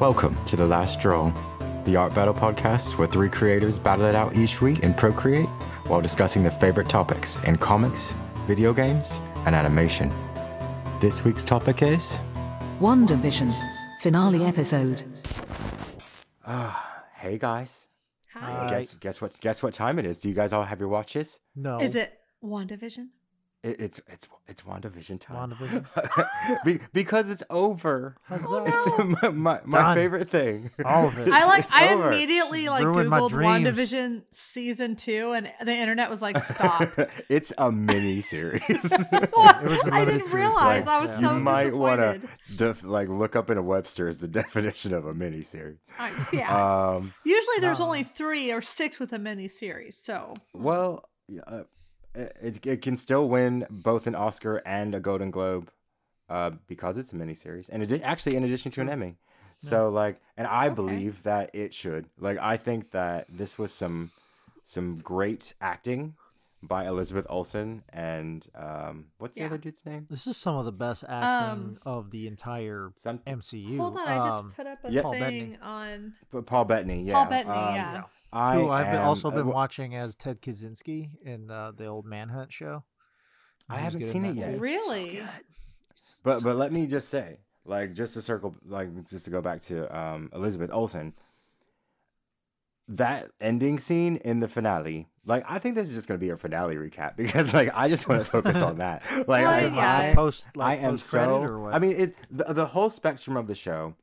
Welcome to The Last Draw, the art battle podcast where three creators battle it out each week in Procreate while discussing their favorite topics in comics, video games, and animation. This week's topic is WandaVision, finale episode. Ah, hey guys. Hi. Guess guess what guess what time it is? Do you guys all have your watches? No. Is it WandaVision? It, it's it's it's WandaVision time. WandaVision? Be, because it's over. Huzzah. It's my, my, my favorite thing. All of it. I like. it's I over. immediately like Ruined googled. WandaVision season two, and the internet was like, "Stop." it's a mini series. What? It was a I didn't realize. right, I was yeah. you might want to def- like look up in a Webster's the definition of a mini series. I- yeah. Um, Usually, there's no. only three or six with a mini series. So, well, yeah, uh, it, it can still win both an Oscar and a Golden Globe uh, because it's a mini series, and it actually in addition to an Emmy. So like, and I Okay. believe that it should. Like, I think that this was some some great acting by Elizabeth Olsen and um, what's the other dude's name? This is some of the best acting Um, of the entire Some MCU. hold on. I just Um, put up a yeah. Paul thing on. but Paul Bettany, yeah. Paul Bettany, um, yeah. I who I've been, also uh, been wh- watching as Ted Kaczynski in uh, the old Manhunt show. I haven't seen it yet. too. Really? But but let me just say, like, just to circle, like, just to go back to um, Elizabeth Olsen, that ending scene in the finale, like, I think this is just gonna be a finale recap because, like, I just want to focus on that. Like, Well, I, yeah. I, post, I like, am so. or what? I mean, it the, the whole spectrum of the show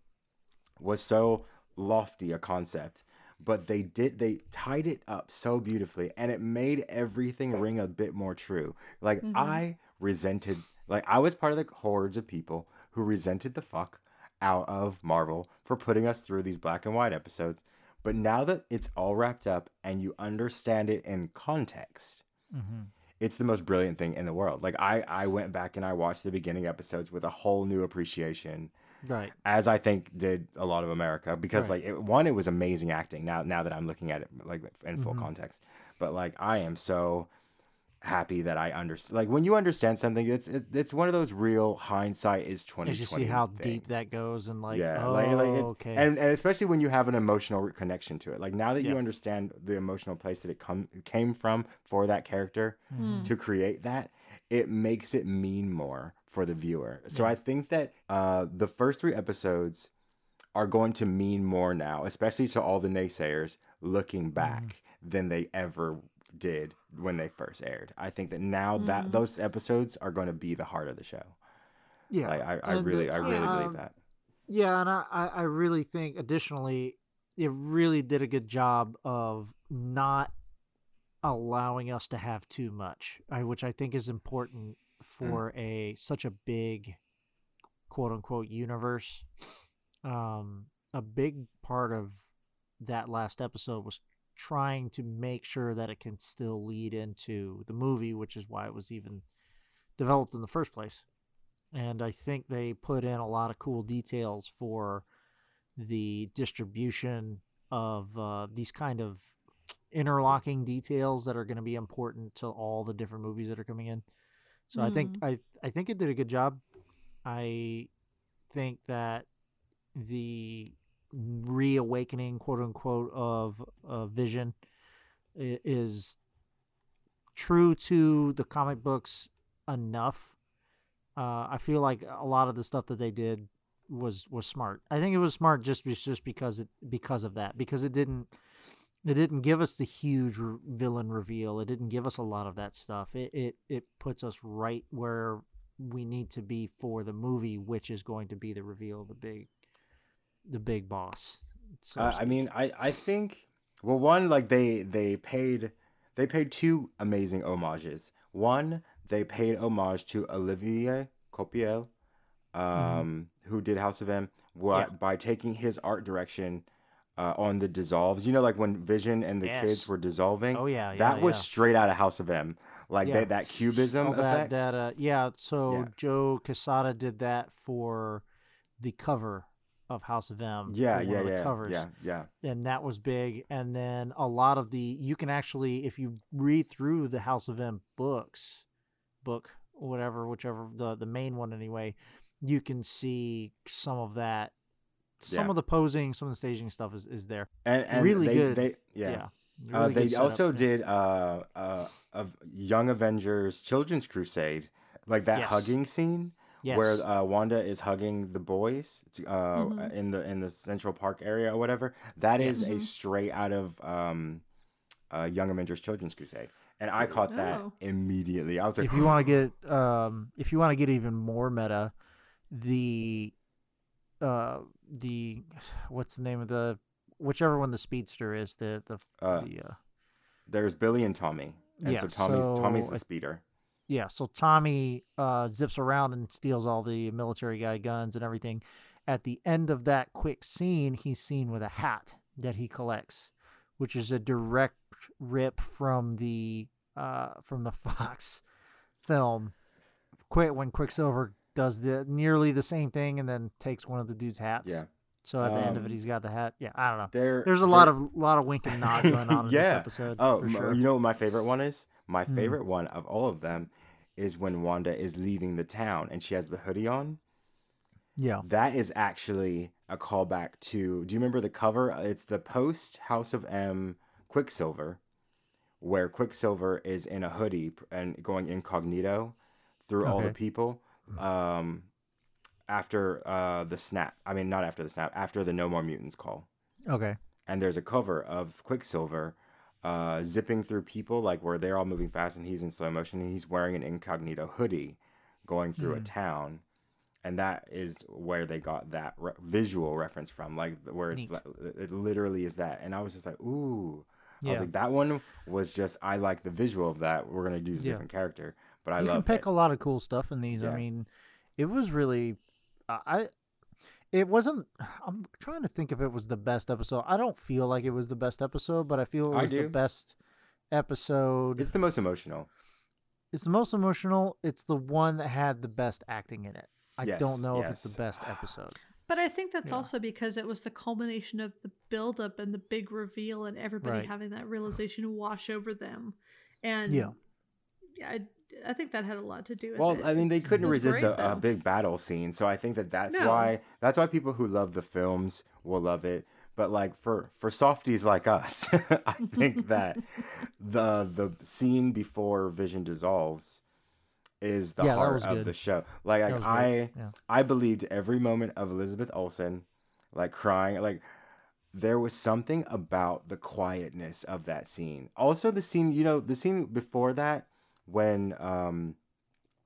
was so lofty a concept, but they did they tied it up so beautifully, and it made everything ring a bit more true. Like Mhm. I resented, like I was part of the hordes of people who resented the fuck out of Marvel for putting us through these black and white episodes. But now that it's all wrapped up and you understand it in context, Mhm. it's the most brilliant thing in the world. Like I, I went back and I watched the beginning episodes with a whole new appreciation, right. as I think did a lot of America, because Right. like it, one, it was amazing acting. Now, now that I'm looking at it like in full Mhm. context, but like I am so happy that I understand. Like when you understand something, it's it, it's one of those real hindsight is twenty. You see how deep that goes and like, yeah, oh, like, like okay. and, and especially when you have an emotional connection to it. Like now that you understand the emotional place that it come came from for that character, Hmm. to create that, it makes it mean more for the viewer. So Yeah. I think that uh, the first three episodes are going to mean more now, especially to all the naysayers looking back than they ever did when they first aired. I think that now that Mhm. those episodes are going to be the heart of the show. yeah. Like, I, I really, uh, I really um, believe that. Yeah, and I, I I really think additionally, it really did a good job of not allowing us to have too much, which I think is important for a such a big quote unquote universe. Um, a big part of that last episode was trying to make sure that it can still lead into the movie, which is why it was even developed in the first place and I think they put in a lot of cool details for the distribution of uh, these kind of interlocking details that are going to be important to all the different movies that are coming in. So I think I I think it did a good job. I think that the reawakening, quote unquote, of uh, Vision is true to the comic books enough uh, I feel like a lot of the stuff that they did was was smart. I think it was smart just just because it because of that because it didn't it didn't give us the huge villain reveal. It didn't give us a lot of that stuff. It it it puts us right where we need to be for the movie, which is going to be the reveal of the big the big boss. so Uh, I mean, I, I think well, one like they they paid they paid two amazing homages. One, they paid homage to Olivier Coipel, um, who did House of M, what Yeah. by taking his art direction uh, on the dissolves. You know, like when Vision and the Yes. kids were dissolving. Oh yeah, yeah that was straight out of House of M. Like Yeah. that that cubism Oh, effect. that uh, yeah. So Yeah. Joe Quesada did that for the cover of House of M. yeah, yeah, yeah, covers. yeah, yeah. and that was big. And then a lot of the you can actually, if you read through the House of M books, book whatever, whichever the the main one anyway, you can see some of that some Yeah. of the posing, some of the staging stuff is, is there. and, and really they, good. They, yeah. Yeah. Uh, they good setup, also did uh, uh, of Young Avengers Children's Crusade, like that Yes. hugging scene yes. where uh, Wanda is hugging the boys to- uh, Mhm. in the in the Central Park area or whatever. That is Yes. a straight out of um, uh, Young Avengers Children's Crusade, and I caught that Oh. immediately. I was like, if you want to get um if you want to get even more meta the uh the what's the name of the whichever one the speedster is the the, Uh, the uh there's Billy and Tommy, and so Yeah, Tommy's Tommy's so the speeder. yeah so tommy uh zips around and steals all the military guy guns and everything at the end of that quick scene he's seen with a hat that he collects which is a direct rip from the uh from the fox film Quit when quicksilver does the nearly the same thing and then takes one of the dude's hats Yeah, so at the end of it Um, he's got the hat yeah i don't know there. there's a lot of lot of wink and nod going on in Yeah. this episode Oh, for sure you know what my favorite one is? My Hmm. favorite one of all of them is when Wanda is leaving the town and she has the hoodie on. yeah That is actually a callback to. Do you remember the cover? It's the post House of M Quicksilver, where Quicksilver is in a hoodie and going incognito through all the people. Um, after uh the snap. I mean, not after the snap. After the No More Mutants call okay and there's a cover of Quicksilver uh, zipping through people, like where they're all moving fast and he's in slow motion and he's wearing an incognito hoodie going through a Mm. town. And that is where they got that re- visual reference from, like where it's it literally is that. And I was just like, ooh. I was like, that one was just I like the visual of that. We're gonna use a Yeah. different character, but I you can pick it. a lot of cool stuff in these. Yeah. I mean, it was really, uh, I, it wasn't. I'm trying to think if it was the best episode. I don't feel like it was the best episode, but I feel it was the best episode. It's the most emotional. It's the most emotional. It's the one that had the best acting in it. I Yes, don't know if it's the best episode. But I think that's Yeah. also because it was the culmination of the buildup and the big reveal, and everybody Right. having that realization wash over them. And Yeah. yeah, I, I think that had a lot to do with Well, it. I mean, they couldn't resist great, a, a big battle scene, so I think that that's No. why that's why people who love the films will love it. But like for for softies like us, I think that the the scene before Vision dissolves is the Yeah, heart of good. the show. Like, like I. Yeah. I believed every moment of Elizabeth Olsen, like crying, like there was something about the quietness of that scene. Also, the scene, you know, the scene before that when um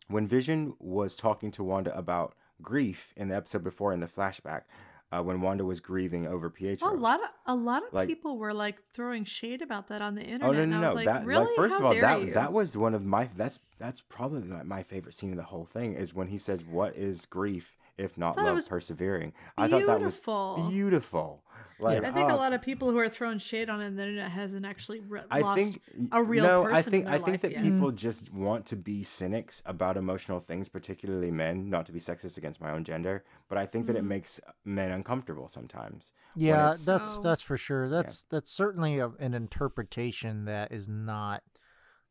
when Vision was talking to Wanda about grief in the episode before in the flashback, uh, when Wanda was grieving over Pietro. a lot of a lot of Like- people were like throwing shade about that on the internet. Oh no no no! like, that really? like first How of all, that you? that was one of my that's that's probably my, my favorite scene of the whole thing is when he says, "What is grief if not love persevering?" I thought that was beautiful. Beautiful. Like I think oh, a lot of people who are throwing shade on it on the internet hasn't actually re- I lost think a real no, I think in I think that yet. people just want to be cynics about emotional things, particularly men. Not to be sexist against my own gender, but I think that it Mhm. makes men uncomfortable sometimes. Yeah, that's Oh. that's for sure. That's that's certainly a, an interpretation that is not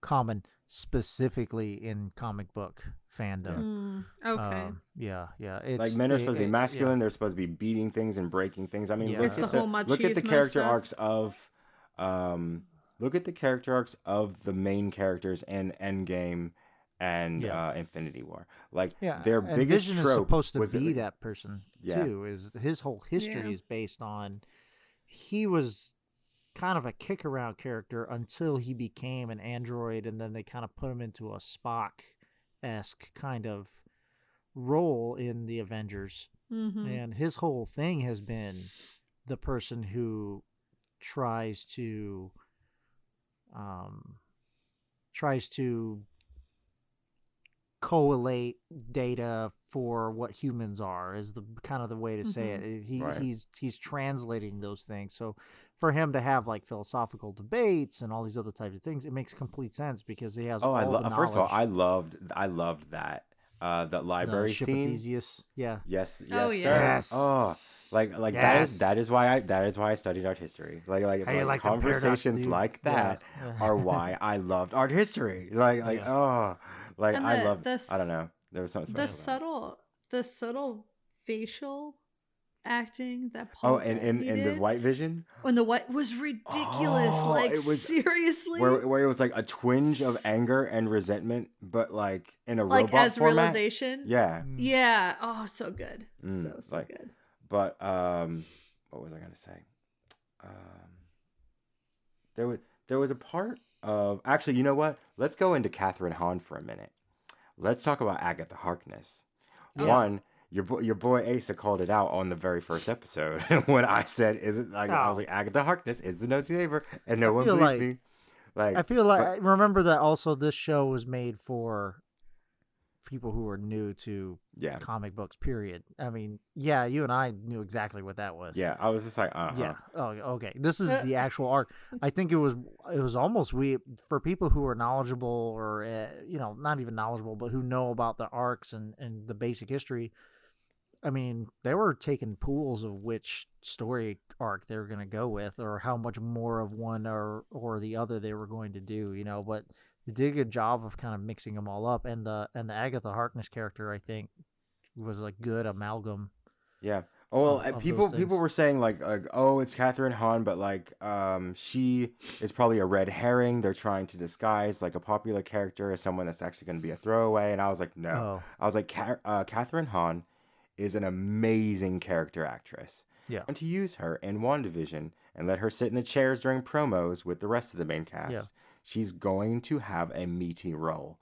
common specifically in comic book fandom. Mm, okay. Um, yeah, yeah. It's, like men are it- supposed to it- be yeah. masculine. They're supposed to be beating things and breaking things. I mean, Yeah. look at the the, whole look at the character stuff. arcs of, um, look at the character arcs of the main characters in Endgame and Yeah. uh, Infinity War. Like Yeah, their and biggest Vision trope is supposed to was that, be like- that person Yeah. too. Is his whole history Yeah. is based on he was kind of a kick around character until he became an android, and then they kind of put him into a Spock esque kind of role in the Avengers. Mhm. And his whole thing has been the person who tries to um tries to collate data for what humans are is the kind of the way to say it. He Right. he's he's translating those things. So for him to have like philosophical debates and all these other types of things, it makes complete sense because he has Oh, I all love. the First of all, I loved. I loved that. Uh, that The library ship of scene. Theseus. Yeah. Yes. Yes. Oh, sir. yes. Oh, like like that is Yes. that is why I that is why I studied art history. Like like, How like like them paradox, conversations dude? like Yeah. that Yeah. are why I loved art history. Like like Yeah. oh, like And I love. the I don't know. There was something the special. about it. subtle the subtle facial acting that Paul Oh, and in, Bettany in the White Vision, when the white was ridiculous. Oh, like it was- seriously, where where it was like a twinge of anger and resentment, but like in a like robot as format. realization. Yeah, Mm. Yeah. Oh, so good. Mm, so so like- good. but um, what was I gonna say? Um, there was there was a part of actually, you know what? Let's go into Kathryn Hahn for a minute. Let's talk about Agatha Harkness. Yeah. One, your boy, your boy Asa called it out on the very first episode when I said, "Is it like?" I was Oh. like, "Agatha Harkness is the nosy neighbor," and no I one believed like- me. Like, I feel like but- I remember that also this show was made for people who are new to yeah, comic books. Period. I mean, yeah, you and I knew exactly what that was. yeah. I was just like, uh, Yeah. Oh, okay. This is the actual arc. I think it was it was almost we for people who are knowledgeable or uh, you know not even knowledgeable but who know about the arcs and and the basic history. I mean, they were taking pools of which story arc they were going to go with, or how much more of one or or the other they were going to do. You know, but they did a good job of kind of mixing them all up. And the and the Agatha Harkness character, I think, was a good amalgam. Yeah. Oh well, of- of people people were saying like like oh it's Kathryn Hahn, but like um she is probably a red herring. They're trying to disguise like a popular character as someone that's actually going to be a throwaway. And I was like no, Oh, I was like Ca- uh, Kathryn Hahn is an amazing character actress. Yeah. And to use her in WandaVision and let her sit in the chairs during promos with the rest of the main cast, she's going to have a meaty role,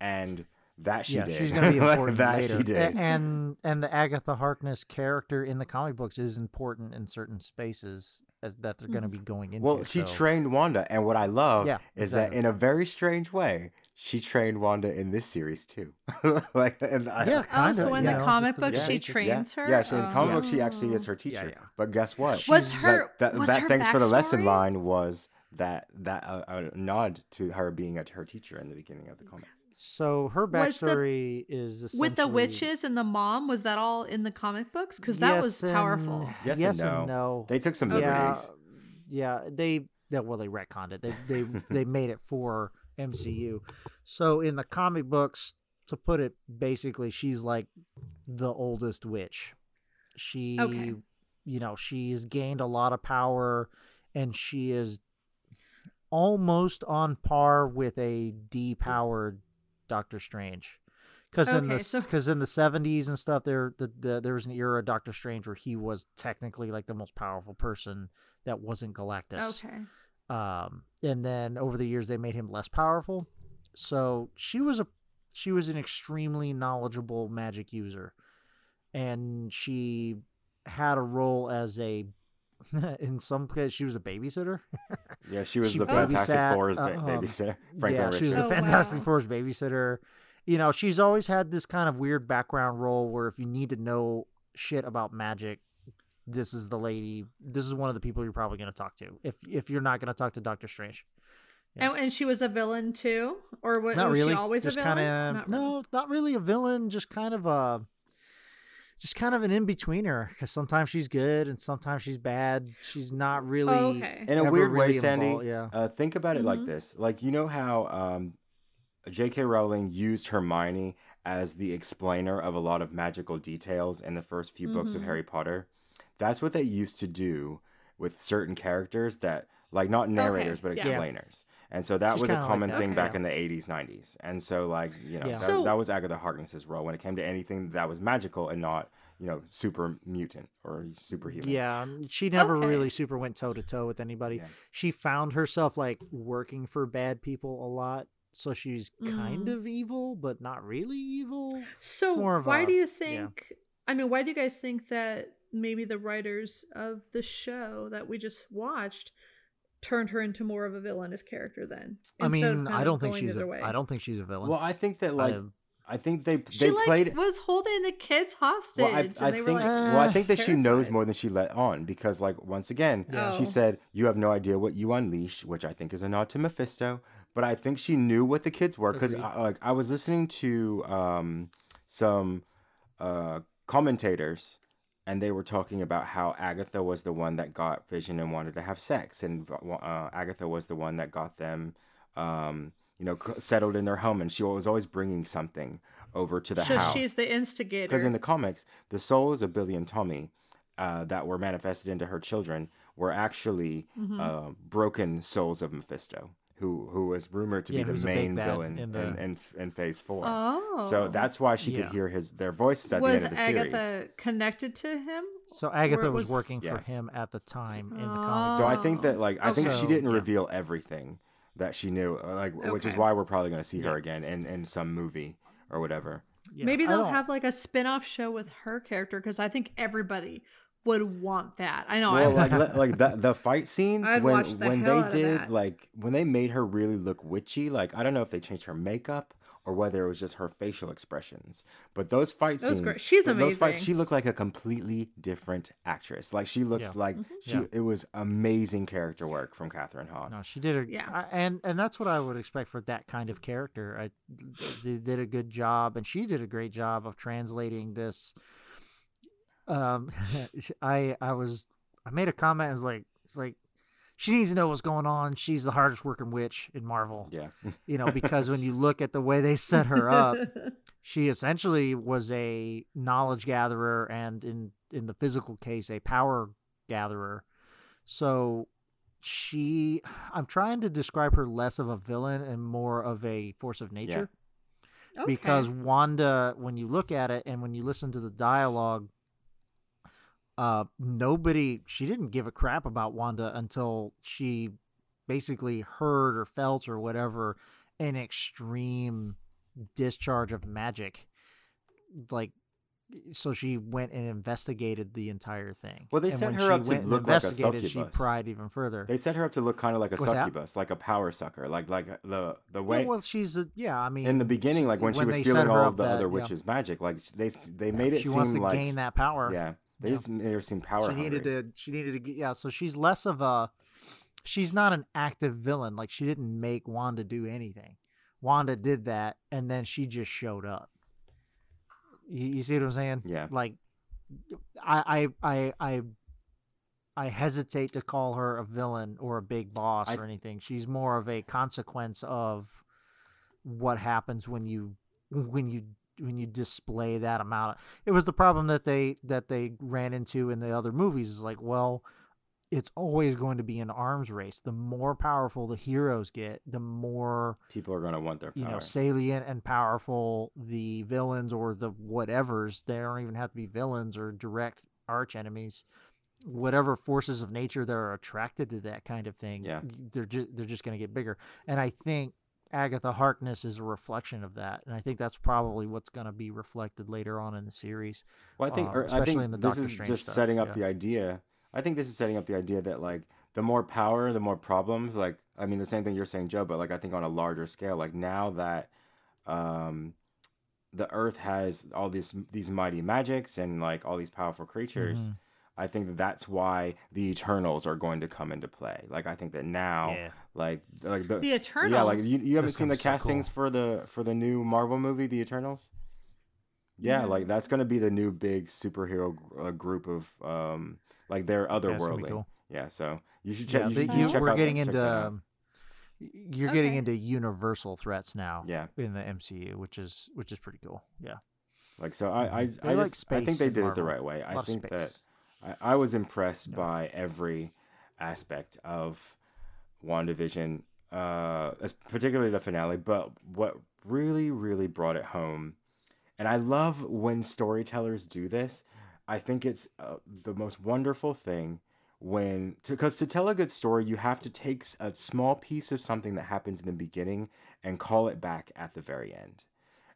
and that she yeah, did. she's going to be important that later. she did. And and the Agatha Harkness character in the comic books is important in certain spaces as, that they're mm. going to be going into. Well, she so- trained Wanda, and what I love Yeah, is exactly. that in a very strange way, she trained Wanda in this series too. like, and I, Yeah, Oh, kind of. so in the know, comic just book, yeah, she trains yeah, her. Yeah, she, in the comic book, she Oh. actually is her teacher. yeah. But guess what? Was her that, that, was that her thanks for the lesson line was that that uh, a nod to her being a, her teacher in the beginning of the comics. So her Was the- backstory is with the witches and the mom. Was that all in the comic books? Because that was Yes powerful. and- Yes and no. and no. They took some Okay. yeah, yeah. They yeah, well they retconned it. They they they made it for MCU. So in the comic books, to put it basically, she's like the oldest witch. She, Okay. you know, she's gained a lot of power, and she is almost on par with a depowered Doctor Strange. Because in the Okay, so- because in the seventies and stuff, there the, the there was an era of Doctor Strange where he was technically like the most powerful person that wasn't Galactus. Okay. Um, and then over the years they made him less powerful. So she was a she was an extremely knowledgeable magic user, and she had a role as a in some cases she was a babysitter. Yeah, she was she the Fantastic babysat, Four's ba- uh, um, babysitter. Franklin yeah, she was Richards. a Oh, Fantastic wow. Four's babysitter. You know, she's always had this kind of weird background role where if you need to know shit about magic, this is the lady. This is one of the people you're probably going to talk to. If if you're not going to talk to Doctor Strange, Yeah. And, and she was a villain too, or what? not was really. she always just a villain? kind Not really. no, not really a villain. Just kind of a, just kind of an in betweener. Because sometimes she's good and sometimes she's bad. She's not really. Oh, okay. In a ever weird way, Sandee, involved- Yeah. Uh, think about it like Mhm. this: like you know how um, J.K. Rowling used Hermione as the explainer of a lot of magical details in the first few books of Mhm. Harry Potter. That's what they used to do with certain characters that, like, not narrators but yeah. explainers. And so that She's was a kinda like common thing Okay. back yeah. in the 80s, 90s. And so, like, you know, Yeah. that, So- that was Agatha Harkness's role when it came to anything that was magical and not, you know, super mutant or superhuman. Yeah, um, she never Okay. really super went toe to toe with anybody. Yeah. She found herself like working for bad people a lot, so she's kind Mm. of evil, but not really evil. So more of why a- do you yeah. think? I mean, why do you guys think that maybe the writers of the show that we just watched turned her into more of a villainous character then? I mean, I don't think she's a, way? I don't think she's a villain. Well, I think that, like, I- I think they She they like played was holding the kids hostage, Well, I, and I they think were like, well, I "Uh, think that she knows more than she let on because, like, once again, Yeah. she Oh. said, "You have no idea what you unleashed," which I think is a nod to Mephisto. But I think she knew what the kids were because, like, I was listening to um some uh commentators, and they were talking about how Agatha was the one that got Vision and wanted to have sex, and uh, Agatha was the one that got them, um, you know, settled in their home, and she was always bringing something over to the so house. she's the instigator. Because in the comics, the souls of Billy and Tommy, uh, that were manifested into her children were actually Mhm. uh, broken souls of Mephisto, who who was rumored to Yeah, be the who's a big main villain in in, the- in, in, Phase Four. Oh. So that's why she Yeah. could hear his their voices at was the end of the series. Agatha connected to him? So Agatha it was, working Yeah. for him at the time in the comics. So I think that Oh, like I think she didn't yeah. reveal everything that she knew, uh, like which is why we're probably going to see her Yeah. again in in some movie or whatever. Yeah, Maybe they'll have like a spin-off show with her character because I think everybody would want that. I know. well, I, like le- like the the fight scenes I'd when the when they did like when they made her really look witchy. Like I don't know if they changed her makeup or whether it was just her facial expressions. But those fight That scenes, great. She's th- Those fights, amazing. she looked like a completely different actress. Like she looks Yeah. like Mm-hmm. she. Yeah. It was amazing character work from Kathryn Hahn. No, she did a Yeah. I- and and that's what I would expect for that kind of character. I they did a good job, and she did a great job of translating this. Um, I I was I made a comment. It's like it's like she needs to know what's going on. She's the hardest working witch in Marvel. Yeah. You know, because when you look at the way they set her up, she essentially was a knowledge gatherer and in in the physical case a power gatherer so she i'm trying to describe her less of a villain and more of a force of nature because Okay. wanda when you look at it and when you listen to the dialogue uh nobody she didn't give a crap about wanda until she basically heard or felt or whatever an extreme discharge of magic. Like so she went and investigated the entire thing. Well, they and set her up to look like a investigated, she pried even further. They set her up to look kind of like a What's that? succubus, like a power sucker, like like the the yeah, way well she's a yeah i mean in the beginning, like when, she was stealing all of the that- other yeah. witches' magic, like they they Yeah, made it she seem wants to like gain that power. Yeah, they Yeah. just made her seem power she needed hungry. to she needed to get yeah so she's less of a she's not an active villain like she didn't make wanda do anything wanda did that and then she just showed up you, you see what i'm saying Yeah. like i i i i I hesitate to call her a villain or a big boss I- or anything. She's more of a consequence of what happens when you when you when you display that amount. Of, it was the problem that they that they ran into in the other movies. Is like, well, it's always going to be an arms race. The more powerful the heroes get, the more People are gonna want their power. you know salient and powerful the villains or the whatevers. They don't even have to be villains or direct arch enemies. Whatever forces of nature that are attracted to that kind of thing, Yeah. they're just they're just going to get bigger. And I think Agatha Harkness is a reflection of that, and I think that's probably what's going to be reflected later on in the series. Well, I think, um, or I especially think in the this Doctor is Strange just stuff, setting up yeah. the idea. I think this is setting up the idea that like the more power, the more problems. Like I mean, the same thing you're saying, Joe, but like I think on a larger scale. Like now that um, the Earth has all these these mighty magics and like all these powerful creatures. Mhm. I think that that's why the Eternals are going to come into play. Like I think that now, Yeah. like like the, The Eternals. yeah, like you, you haven't seen the sounds so cool. castings for the for the new Marvel movie, The Eternals. Yeah, No. like that's gonna be the new big superhero uh, group of um like they're Yeah, it's gonna be otherworldly. cool. Yeah, so you should check. Yeah, you should you- check we're out getting that- check into out. um, you're getting into universal threats now yeah, in the MCU, which is which is pretty cool. Yeah, like so I I, They I, like just, I think they in did it the right way. I think of that space. I, I was impressed Yeah. by every aspect of WandaVision, uh, particularly the finale. But what really, really brought it home, and I love when storytellers do this. I think it's uh, the most wonderful thing when, because to, tell a good story, you have to take a small piece of something that happens in the beginning and call it back at the very end.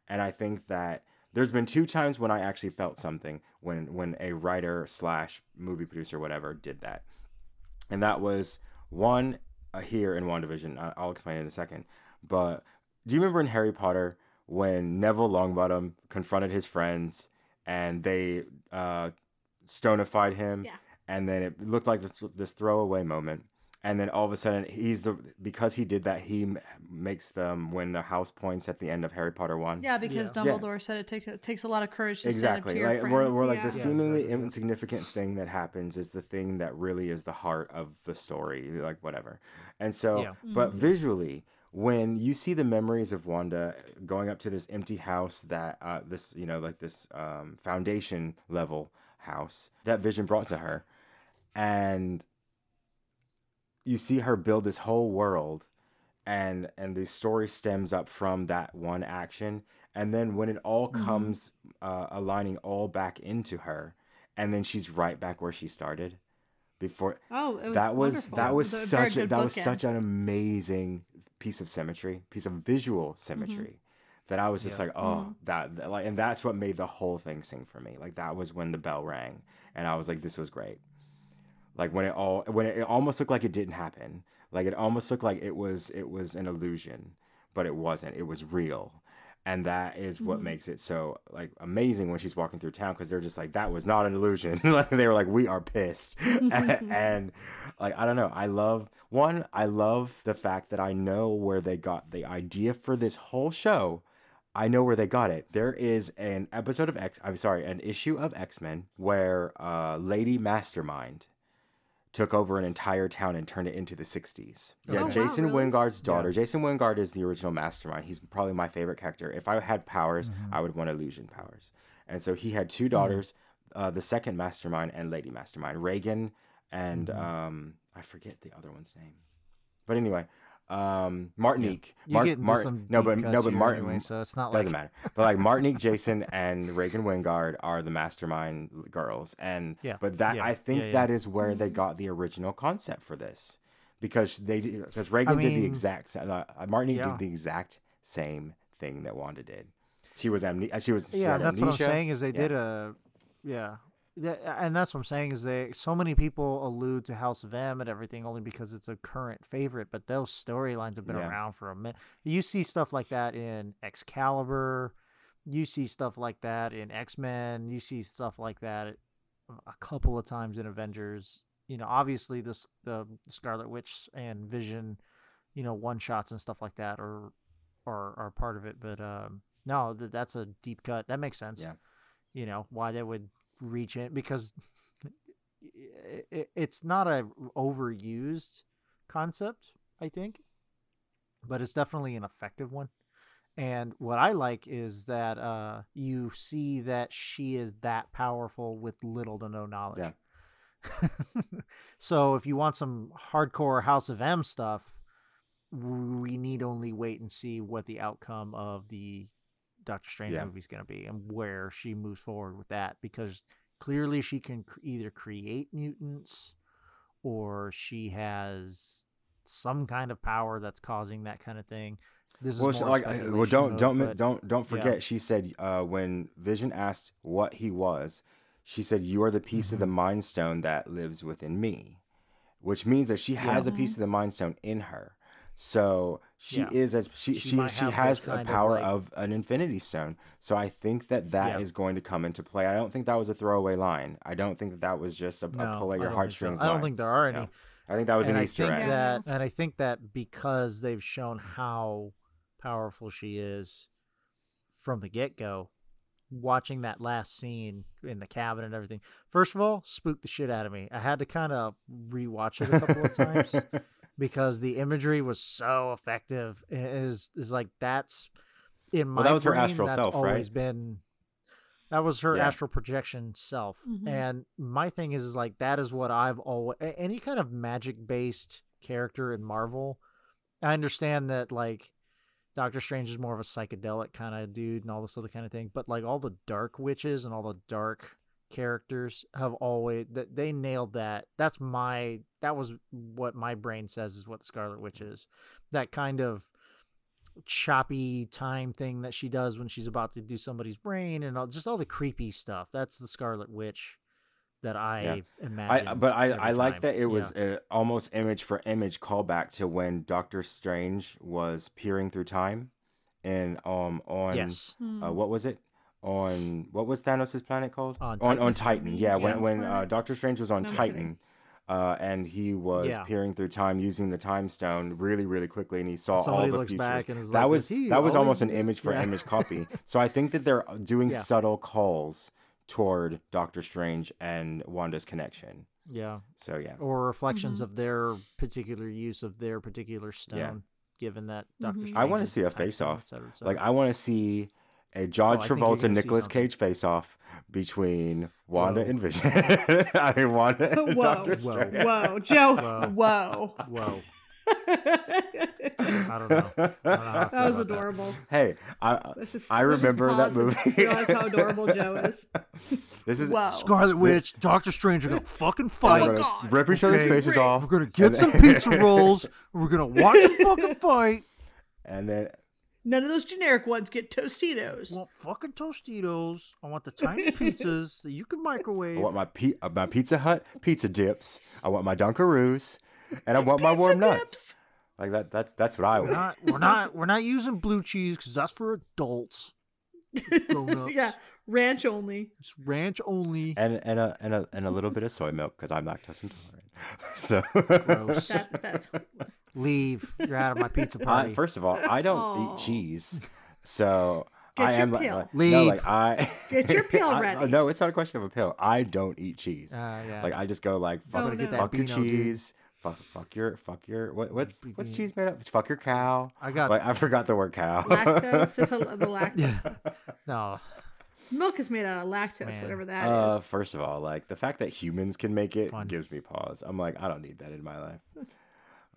And I think that there's been two times when I actually felt something when when a writer slash movie producer whatever did that, and that was one uh, here in WandaVision. I'll explain in a second. But do you remember in Harry Potter when Neville Longbottom confronted his friends and they uh, stonified him, Yeah. and then it looked like this, this throwaway moment. And then all of a sudden, he's the because he did that, he m- makes them win the house points at the end of Harry Potter one. Yeah, because Yeah. Yeah. Dumbledore said it, take, it takes a lot of courage to exactly stand up to like your we're, friends. we're like yeah. the Yeah, seemingly exactly, insignificant thing that happens is the thing that really is the heart of the story like whatever and so Yeah. but Mhm. visually when you see the memories of wanda going up to this empty house that uh, this you know like this um, foundation level house that Vision brought to her, and you see her build this whole world, and and the story stems up from that one action, and then when it all Mhm. comes uh, aligning all back into her, and then she's right back where she started before Oh, it was that was wonderful. that It was a such a, good that was bookend. such an amazing piece of symmetry piece of visual symmetry that i was just Yeah. like oh that, that like and that's what made the whole thing sing for me like that was when the bell rang and i was like this was great like when it all when it, it almost looked like it didn't happen. Like it almost looked like it was it was an illusion but it wasn't. It was real. And that is what Mhm. makes it so like amazing when she's walking through town because they're just like that was not an illusion. Like they were like we are pissed. And, and like i don't know. I love one i love the fact that i know where they got the idea for this whole show. I know where they got it. There is an episode of x i'm sorry an issue of x-men where uh lady mastermind took over an entire town and turned it into the 60s. Oh, Yeah, wow, Jason really? Wyngarde's Yeah. daughter. Jason Wingard is the original mastermind. He's probably my favorite character. If I had powers, Mhm. I would want illusion powers. And so he had Mm-hmm. two daughters, uh, the second mastermind and lady mastermind, Reagan and Mhm. um, I forget the other one's name. But anyway, um, Martinique. You Mar- Mar- no, but no, but Martin anyway, so it's not doesn't like matter. But like Martinique, Jason, and Reagan Wyngarde are the mastermind girls, and Yeah, but that yeah, I think yeah, yeah. that is where they got the original concept for this, because they because Reagan did the exact uh, Martinique yeah. did the exact same thing that Wanda did. She was amne- uh, She was she yeah, that's what I'm saying is they Yeah. did a yeah. And that's what I'm saying is they so many people allude to House of M and everything only because it's a current favorite, but those storylines have been Yeah. around for a minute. You see stuff like that in Excalibur, you see stuff like that in X Men, you see stuff like that a couple of times in Avengers. You know, obviously this the Scarlet Witch and Vision, you know, one shots and stuff like that are are are part of it. But um, no, th- that's a deep cut. That makes sense. Yeah. You know why they would reach it because it's not a overused concept. I think, but it's definitely an effective one. And what I like is that uh, you see that she is that powerful with little to no knowledge. Yeah. so if you want some hardcore House of M stuff, we need only wait and see what the outcome of the Doctor Strange Yeah. movie is going to be and where she moves forward with that because clearly she can cr- either create mutants or she has some kind of power that's causing that kind of thing. This is Well, more like, uh, well, don't mode, don't but- don't don't yeah. forget. She said uh, when Vision asked what he was, she said, "You are the piece of the Mind Stone that lives within me," which means that she has a piece of the Mind Stone in her. So she Yeah. is as she She she she, has this a kind of, power like- of an Infinity Stone. So I think that that is Yeah. going to come into play. I don't think that was a throwaway line. I don't think that that was just a, a pull at your don't so. heartstrings. I don't think there are any. No. I think that was and an I Easter think egg. That, and I think that because they've shown how powerful she is from the get go, watching that last scene in the cabin and everything. First of all, spooked the shit out of me. I had to kind of rewatch it a couple of times because the imagery was so effective. It is is like that's in my Well, that was her brain, astral that's self, right? always been that was her Yeah. astral projection self. Mhm. And my thing is, is like that is what I've always any kind of magic based character in Marvel. I understand that like Doctor Strange is more of a psychedelic kind of dude and all this other kind of thing, but like all the dark witches and all the dark characters have always that they nailed that. That's my that was what my brain says is what Scarlet Witch is. That kind of choppy time thing that she does when she's about to do somebody's brain and all, just all the creepy stuff. That's the Scarlet Witch that I imagine. I but I I like time. that it was Yeah. a almost image for image callback to when Doctor Strange was peering through time, and um on yes. Hmm. uh, what was it on what was Thanos' planet called On on, Titan. on Titan yeah when when uh. Doctor Strange was on No Titan. Uh, and he was Yeah. peering through time using the time stone really, really quickly, and he saw Somebody all the looks futures. back and is that like, was "Does he that was almost an image for Yeah. image copy. so I think that they're doing Yeah. subtle calls toward Doctor Strange and Wanda's connection. Yeah. So yeah, Or reflections Mhm. of their particular use of their particular stone, given that Doctor Mhm. Strange. I wanna see a X-Men, face-off. et like. I want to see a John Oh, I think you're Travolta gonna Nicolas. Cage face off between Wanda Whoa. and Vision. I mean Wanda and Whoa. Doctor Whoa. Strange. Whoa, Joe. Whoa. Whoa. Whoa. I don't know. I don't know that was about that. adorable. Hey, I just, I remember that movie. Realize how adorable Joe is. this is Whoa. Scarlet Witch, Doctor Strange are gonna fucking fight. Oh my gonna oh God. rip each other's Okay. faces Rick. off. We're gonna and get some pizza rolls. We're gonna watch them fucking fight. and then None of those generic ones get Tostitos. I want fucking Tostitos. I want the tiny pizzas that you can microwave. I want my pe- uh, my Pizza Hut pizza dips. I want my Dunkaroos, and I want my warm Pizza nuts. Like that. That's that's what I We're want. not, we're not, we're not using blue cheese because that's for adults. Donuts. yeah, ranch only. It's ranch only. And and a and a and a little bit of soy milk because I'm lactose intolerant. So Gross. That, that's Leave. You're out of my pizza I, party. first of all, I don't Aw. eat cheese, so Get I your am like, pill. like no, Leave. like I Get your pill I- ready. No, it's not a question of a pill. I don't eat cheese. Uh, yeah. Like I just go like fuck, Oh, Gotta get that fuck your Beano, dude. cheese. Fuck, fuck your, fuck your. What, what's what's cheese made of? Fuck your cow. I got Like I forgot the word cow. lactose is a, the lactose. yeah. No. Milk is made out of lactose, Man. whatever that is. Uh, first of all, like the fact that humans can make it Fun. gives me pause. I'm like, I don't need that in my life.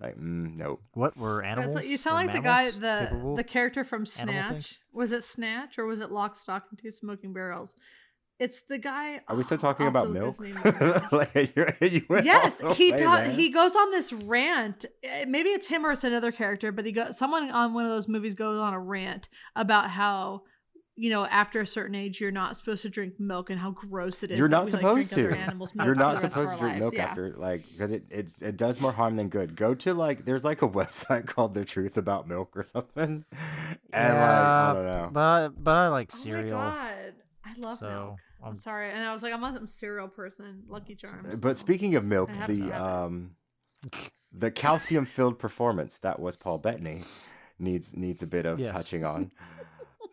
Like, mm, nope. What were animals? like, you sound like the guy, the capable the character from? Snatch. Was it Snatch or was it Lock, Stock, and Two Smoking Barrels? It's the guy. Are we still oh, talking I'll about milk? look his name up now. like, you're, you yes, he way ta- he goes on this rant. Eh, Maybe it's him or it's another character, but he goes. Someone on one of those movies goes on a rant about how. You know, after a certain age, you're not supposed to drink milk, and how gross it is. You're not we, like, drink supposed to. other animals' milk You're not the rest of supposed to drink lives. milk Yeah. after like because it it's it does more harm than good. Go to like there's like a website called The Truth About Milk or something, and like I don't know. But I, but I like cereal. Oh my cereal. god, I love so milk. I'm I'm- sorry, and I was like, I'm not some cereal person. Lucky Charms. But so- speaking of milk, I have to the um the calcium filled performance that was Paul Bettany needs needs a bit of Yes. touching on.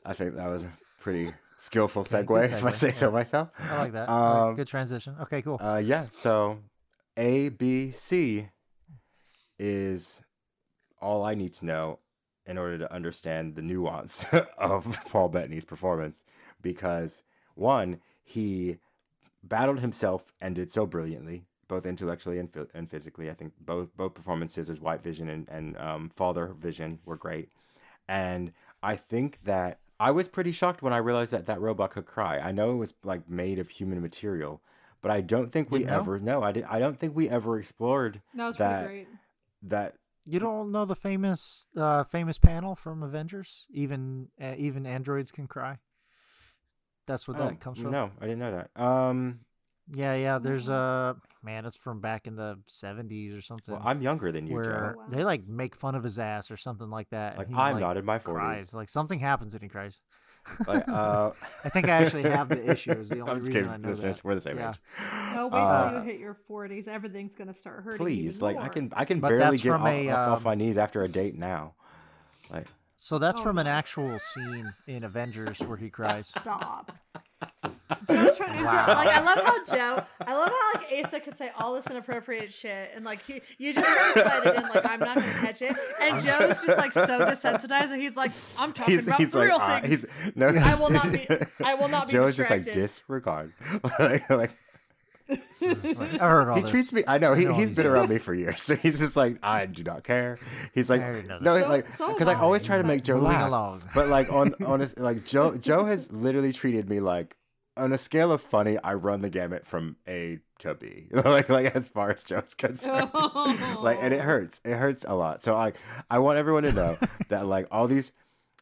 I think that was a pretty skillful segue, good if I segue, say so myself. I like that. Right, Um, Good transition. Okay, cool. Uh, yeah. So A, B, C is all I need to know in order to understand the nuance of Paul Bettany's performance. Because one, he battled himself and did so brilliantly, both intellectually and, and physically. I think both both performances as White Vision and, and um, Father Vision were great. And I think that I was pretty shocked when I realized that that robot could cry. I know it was like made of human material, but I don't think we Didn't know? ever no, I did I don't think we ever explored that was that- great. that You don't know the famous uh, famous panel from Avengers? Even uh, even androids can cry. That's what oh, that comes from. No, I didn't know that. Um Yeah, yeah. There's Oh. a man. It's from back in the '70s or something. well, I'm younger than you, where Joe. Wow. they like make fun of his ass or something like that. Like he, I'm like, not in my cries. 40s. Like something happens and he cries. Like uh I think I actually have the issue. Is the only I'm just reason kidding, I know listeners. that. We're the same Yeah. age. No, wait till Uh, you hit your 40s. Everything's gonna start hurting. please, even like I can I can But barely get off, a, off, off um, my knees after a date now. Like So that's Oh, from an actual scene in Avengers where he cries. Stop. Joe's trying to Wow. like I love how Joe I love how like Asa could say all this inappropriate shit and like he you just try to slide it in like I'm not gonna catch it and Joe's just like so desensitized and he's like I'm talking he's about he's like real uh, things. he's no I will not be- I will not be Joe is just like disregard. like, like Like, I heard all he this. treats me. I know he, I know all he's these been around me for years, so he's just like I do not care. He's like I already know no, this. So- like so because I always try to make Joe Moving laugh, along. but like on on his, like Joe Joe has literally treated me like on a scale of funny, I run the gamut from A to B, like like as far as Joe's concerned. Oh. like and it hurts it hurts a lot so like i want everyone to know that like all these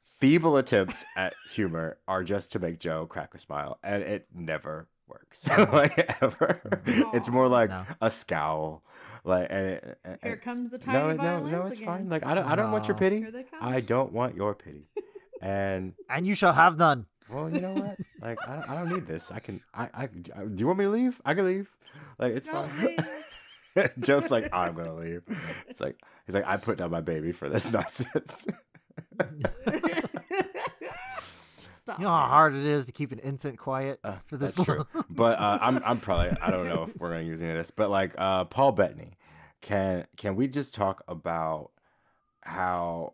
feeble attempts at humor are just to make joe crack a smile and it never works like ever mm-hmm. it's more like No. a scowl like and, it- and- Here comes the tiny no no no it's again. fine like i don't i don't want your pity Here they come. i don't want your pity and And you shall have none. well you know what like i don't, I don't need this i can I, I do you want me to leave i can leave like it's Don't fine leave. Joe's like, I'm gonna leave. It's like he's like, I put down my baby for this nonsense. Stop. You know how hard it is to keep an infant quiet Uh, for this That's true. But uh, I'm I'm probably I don't know if we're gonna use any of this. But like uh, Paul Bettany, can can we just talk about how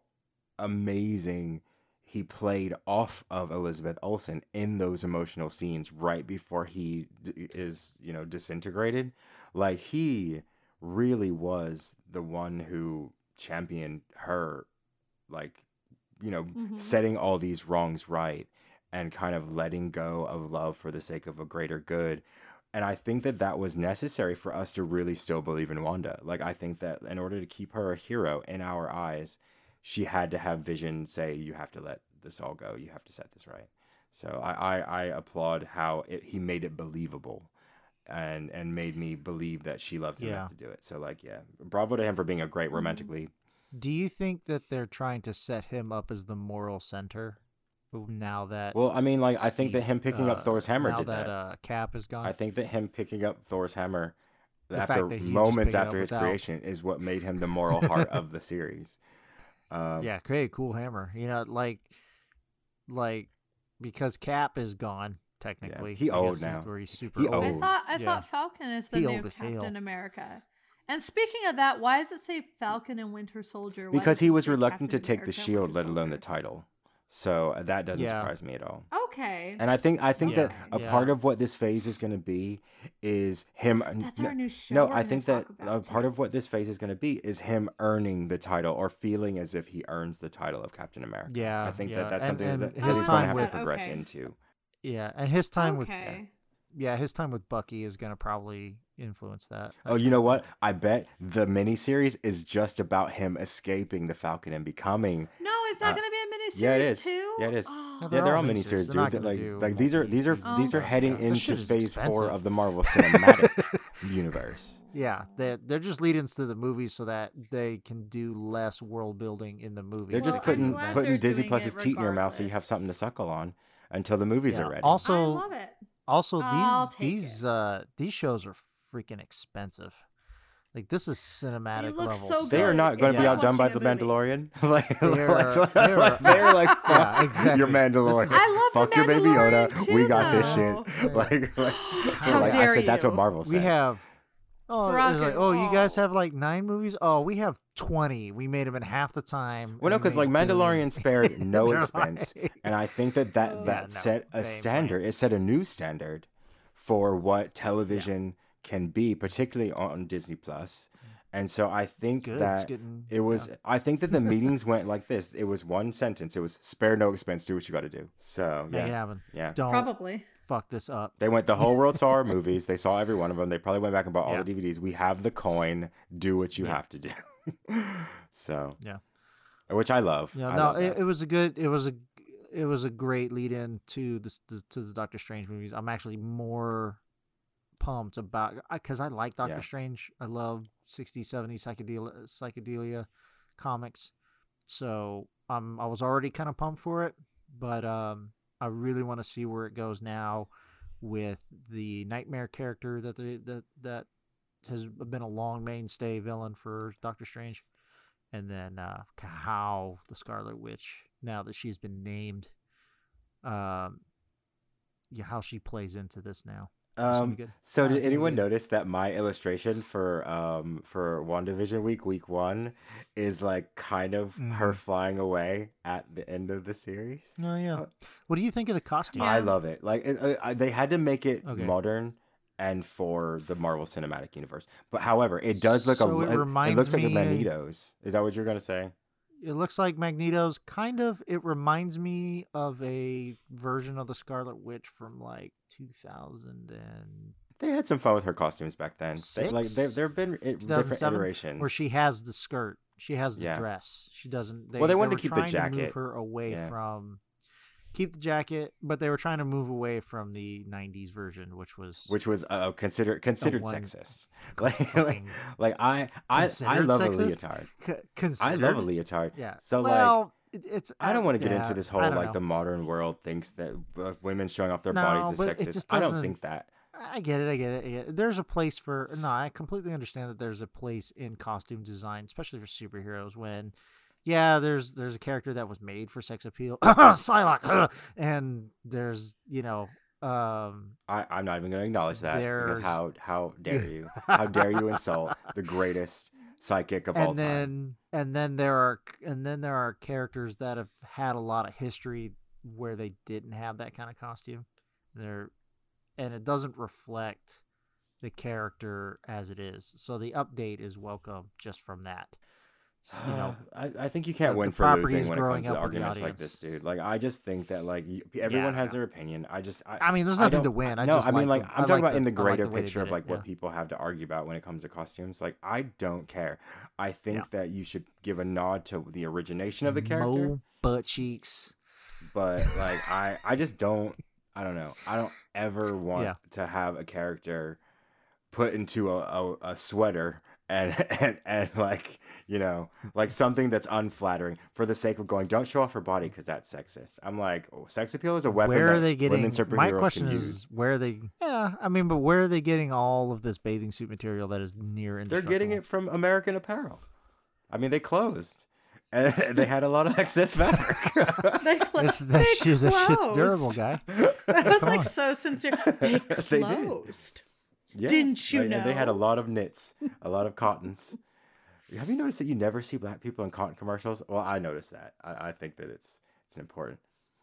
amazing he played off of Elizabeth Olsen in those emotional scenes right before he d- is, you know, disintegrated. Like he really was the one who championed her like you know, Mhm. setting all these wrongs right and kind of letting go of love for the sake of a greater good. And I think that that was necessary for us to really still believe in Wanda. Like, I think that in order to keep her a hero in our eyes, she had to have Vision say, "You have to let this all go. You have to set this right." So I, I, I applaud how it, he made it believable, and and made me believe that she loved him Yeah. enough to do it. So like, yeah, bravo to him for being a great Mhm. romantic lead. Do you think that they're trying to set him up as the moral center now that Well, I mean, like, I think that him picking uh, up Thor's hammer now did that, that. uh, Cap is gone? I think that him picking up Thor's hammer The after fact that he just moments picked it up after his without- creation is what made him the moral heart of the series. Um, yeah, great, cool hammer. You know, like, like because Cap is gone technically. he I old now. Where he's super He old. I thought I Yeah. thought Falcon is the He new old. Captain America. And speaking of that, why does it say Falcon and Winter Soldier? Why because he was say reluctant to Captain take the shield, Winter let alone the title. So uh, that doesn't Yeah. surprise me at all. Okay. And I think I think that a Yeah. part of what this phase is going to be is him. That's no, our new show. no, we're I think that a about, part of what this phase is going to be is him earning the title or feeling as if he earns the title of Captain America. Yeah, I think yeah, that that's something and that, his he's going to time have with- to progress Okay. into. Yeah, and his time with okay. yeah his time with Bucky is gonna probably influence that. I Oh, you know what? I bet the miniseries is just about him escaping the Falcon and becoming. No, is that Uh, going to be a miniseries yeah, it is. too? Yeah, it is. Oh. No, Yeah, they're all miniseries. miniseries, They're not dude. Like, do like these are these are multi-season these are heading Yeah. Into shit is phase four of the Marvel Cinematic Universe. Yeah, they they're just lead-ins to the movies so that they can do less world building in the movie. They're just Well, I'm putting putting Disney doing Plus's teat in your mouth so you have something to suckle on until the movies Yeah. are ready. Also, I love it. also I'll these take these uh these shows are freaking expensive. Like this is cinematic look level. so they are not going to be outdone by the movie. Mandalorian. like, They're- like, they're- like, they're like, fuck Yeah, exactly. your Mandalorian. is- I love fuck the your baby Yoda. Mandalorian we too, got this though. shit. Like, like, How like I dare said, that's what you. Marvel said. We have Oh, like, oh, you guys have like nine movies? Oh, we have twenty. We made them in half the time. Well, no, because like Mandalorian spared no expense, like- and I think that that Oh. that Yeah, set they a ain't standard. It set a new standard for what television can be, particularly on Disney Plus. Mm. And so I think Good, that getting- it was. yeah. I think that the meetings went like this. It was one sentence. It was spare no expense. Do what you got to do. So Make yeah, happen. yeah. Don't Probably. fuck this up. They went the whole world saw our movies. They saw every one of them. They probably went back and bought all the DVDs. We have the coin. Do what you Yeah. have to do. so Yeah. which I love. Yeah, I no, love it, it was a good. It was a. It was a great lead in to the, the to the Doctor Strange movies. I'm actually more pumped about because I like Doctor Yeah. Strange. I love 60s, 70s psychedelia psychedelia comics. So um, I was already kind of pumped for it, but um, I really want to see where it goes now with the Nightmare character that they, that that has been a long mainstay villain for Doctor Strange, and then uh, how the Scarlet Witch now that she's been named, um, yeah, how she plays into this now. It's gonna be Um, so Uh, did it's gonna be anyone notice that my illustration for um for WandaVision week week one is like kind of her Mhm. flying away at the end of the series? Oh yeah. Uh, What do you think of the costume? I love it. Like it, uh, they had to make it Okay. modern and for the Marvel Cinematic Universe. But however, it does look So a it li- it, reminds looks like a me- Magneto's. Is that what you're gonna say? It looks like Magneto's kind of. It reminds me of a version of the Scarlet Witch from like 2000 and They had some fun with her costumes back then. They, like there there've been different iterations. where she has the skirt. She has the Yeah. dress. She doesn't. They, Well, they wanted were to keep the jacket. move her away Yeah. from. Keep the jacket, but they were trying to move away from the '90s version, which was which was uh, considered considered sexist. Like, like, like I I I love a leotard. c- I love a leotard. Yeah. So like well, it, it's. I don't want to get yeah, into this whole like know. the modern world thinks that uh, women showing off their No, bodies is sexist. I don't think that. I get it. I get it. I get it. There's a place for no. I completely understand that there's a place in costume design, especially for superheroes. When, yeah, there's there's a character that was made for sex appeal, Psylocke, and there's you know, um, I, I'm not even going to acknowledge that because how how dare you? How dare you insult the greatest psychic of all and time. then and then there are and then there are characters that have had a lot of history where they didn't have that kind of costume. They're and it doesn't reflect the character as it is. So the update is welcome just from that. You know, uh, I, I think you can't the- win the for losing when it comes to the arguments like this, dude. Like, I just think that like you, everyone I has know. their opinion. I just, I, I mean, there's nothing to win. I no, just I mean, like the- I'm I talking like about in the I like greater picture of it, like what yeah. people have to argue about when it comes to costumes. Like, I don't care. I think Yeah. that you should give a nod to the origination of the character, Mole butt cheeks. but like, I, I just don't. I don't know. I don't ever want Yeah. to have a character put into a, a, a sweater and, and and like you know like something that's unflattering for the sake of going don't show off her body because that's sexist i'm like oh, sex appeal is a weapon where that are they getting? women superheroes My question is, use where are they? Yeah, I mean, but where are they getting all of this bathing suit material that is near? they're getting it from american apparel i mean they closed and they had a lot of excess fabric They clo- This, that, they shit, that shit's closed. durable, guy. That was Come like on. so sincere. They They did. closed. Yeah, Didn't you like, and They had a lot of knits, a lot of cottons. Have you noticed that you never see black people in cotton commercials? Well, I noticed that. I, I think that it's it's important.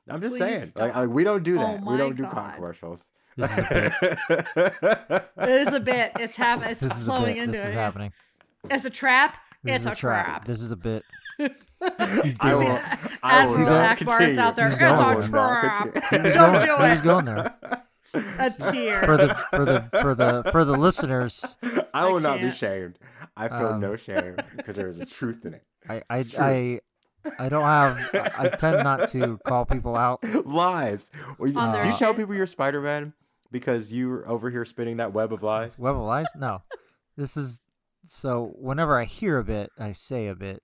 I'm just Please saying, like, like, we don't do Oh that. we don't do cotton commercials. This is a It is a bit. It's happening. It's This is a flowing bit. into This it. is happening. It's a trap. This it's is a, trap. This is a bit. He's I doing will- it. I will See Admiral that? Ackbar is out there. He's It's going a trap. He Don't going, do he was it. going there. A tear. For the for the for the for the listeners, I will not be shamed. I feel Um, no shame because there is a truth in it. I I I, I don't have. I I tend not to call people out. Lies. Well, you- On their do you tell people you're Spider Man because you're over here spinning that web of lies? Web of lies? No. This is so. Whenever I hear a bit, I say a bit.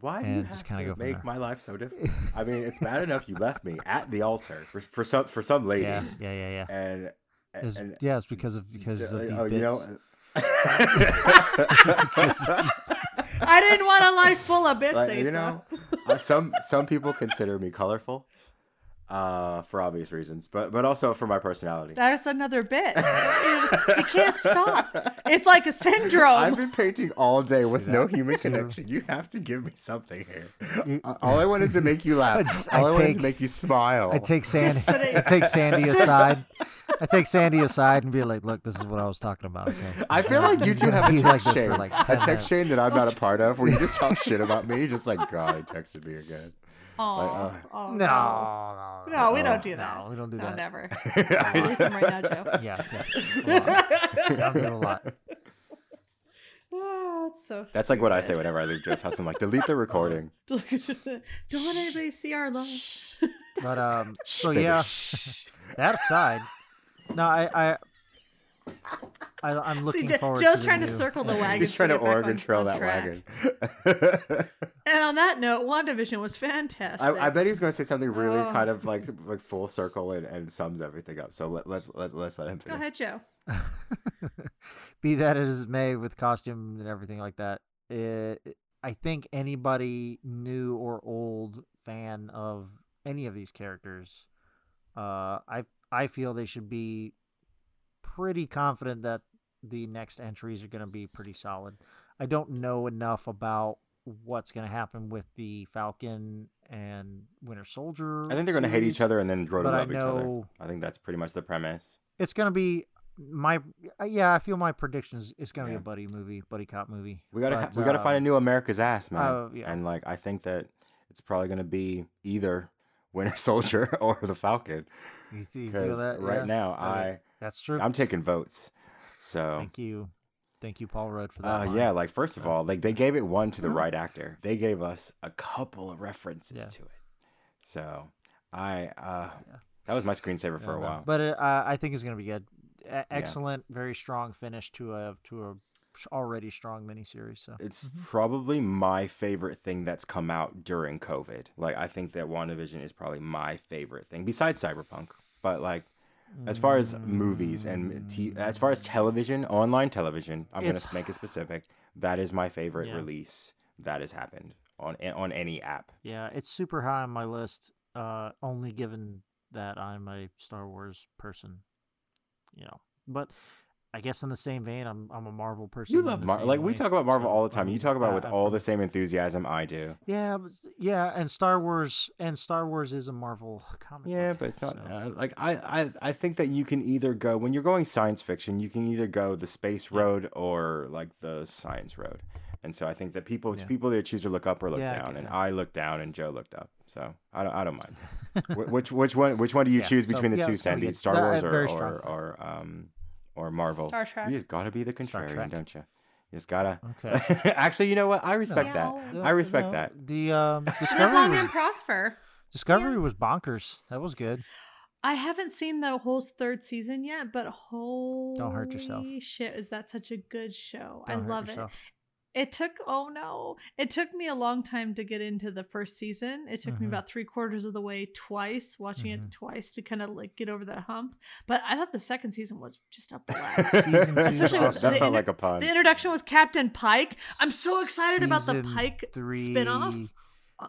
Why do you and have just kinda to make my life so difficult? I mean, it's bad enough you left me at the altar for, for some for some lady, Yeah, yeah, yeah, yeah. and It's, and yeah, it's because of because uh, of these oh, bits. you know. I didn't want a life full of bits. like, you know, uh, some some people consider me colorful, uh, for obvious reasons, but but also for my personality. There's another bit. You can't stop. It's like a syndrome. I've been painting all day with no human connection. You have to give me something here. Uh, all I want is to make you laugh. just- all I, I want is to make you smile. I take Sandee. I take Sandee aside. I take Sandee aside and be like, "Look, this is what I was talking about." Okay. I feel like you two have a text like chain, like, a text minutes. chain that I'm not a part of, where you just talk shit about me. Just like God, he texted me again. Aw. uh, oh, No, no. no, No, we Oh, don't do that. No, we don't do No, that. never. I- Leave him right now, Joe. Yeah, yeah. I'm doing a lot. Oh, it's so That's like what I say whenever I leave Joe's house. I'm like, delete the recording. Don't let anybody see our love. But um, so yeah, that aside, no, I I. I, I'm looking Jo- forward Joe's to trying to new- circle the wagon. He's trying to get back Oregon Trail that track. wagon. And on that note, WandaVision was fantastic. I, I bet he's going to say something really Oh. kind of like like full circle and, and sums everything up. So let let's let, let's let him Go ahead, Joe. be that as it may with costume and everything like that it, i think anybody new or old fan of any of these characters uh i i feel they should be pretty confident that the next entries are going to be pretty solid i don't know enough about what's going to happen with the falcon and winter soldier I think they're going to hate each other and then grow to love each other. I think that's pretty much the premise. it's going to be my uh, yeah i feel my predictions it's going to Yeah. be a buddy movie buddy cop movie We gotta but, we gotta find a um, new America's ass, man. uh, yeah. And like I think that it's probably gonna be either Winter Soldier or the Falcon. You see- you feel Because right Yeah, now I that's true. I'm taking votes. So Thank you, thank you, Paul Rudd for that. uh, line. yeah, like first of all, like they gave it one to the right actor. They gave us a couple of references Yeah. to it. So I uh Yeah. that was my screensaver for a while. but it, uh, I think it's gonna be good. E- excellent, very strong finish to a to a already strong miniseries. So It's Mhm. probably my favorite thing that's come out during COVID. Like I think that WandaVision is probably my favorite thing besides Cyberpunk. But like as far as movies and t- as far as television, online television, I'm gonna make it specific. That is my favorite Yeah. release that has happened on on any app. yeah, it's super high on my list. Uh, only given that I'm a Star Wars person, you know. But I guess in the same vein, I'm I'm a Marvel person. You love the Marvel. Like we talk about Marvel all the time. You talk about it with all the same enthusiasm I do. Yeah, yeah, and Star Wars and Star Wars is a Marvel comic. Yeah, book, but it's not so- uh, like I, I I think that you can either go when you're going science fiction, you can either go the space Yeah. road or like the science road. And so I think that people Yeah. people either choose to look up or look Yeah, down, and. I looked down and Joe looked up. So I don't I don't mind. Which which one which one do you choose so, between the yeah, two, so Sandee? Star Wars uh, or or, or um or Marvel? Star Trek. You just gotta be the contrarian, don't you? You just gotta. Okay. Actually, you know what? I respect that. Meow. I respect No, that. The um, Live Discovery long was, and prosper. Discovery was bonkers. That was good. I haven't seen the whole third season yet, but holy hurt yourself. shit, is that such a good show? I Don't hurt love yourself. it. It took oh no, it took me a long time to get into the first season. It took me Mhm. about three quarters of the way twice, watching Mhm. it twice to kind of like get over that hump. But I thought the second season was just a blast. Season two Especially awesome. that the felt inter- like a pun. the introduction with Captain Pike. I'm so excited about the Pike three, spinoff.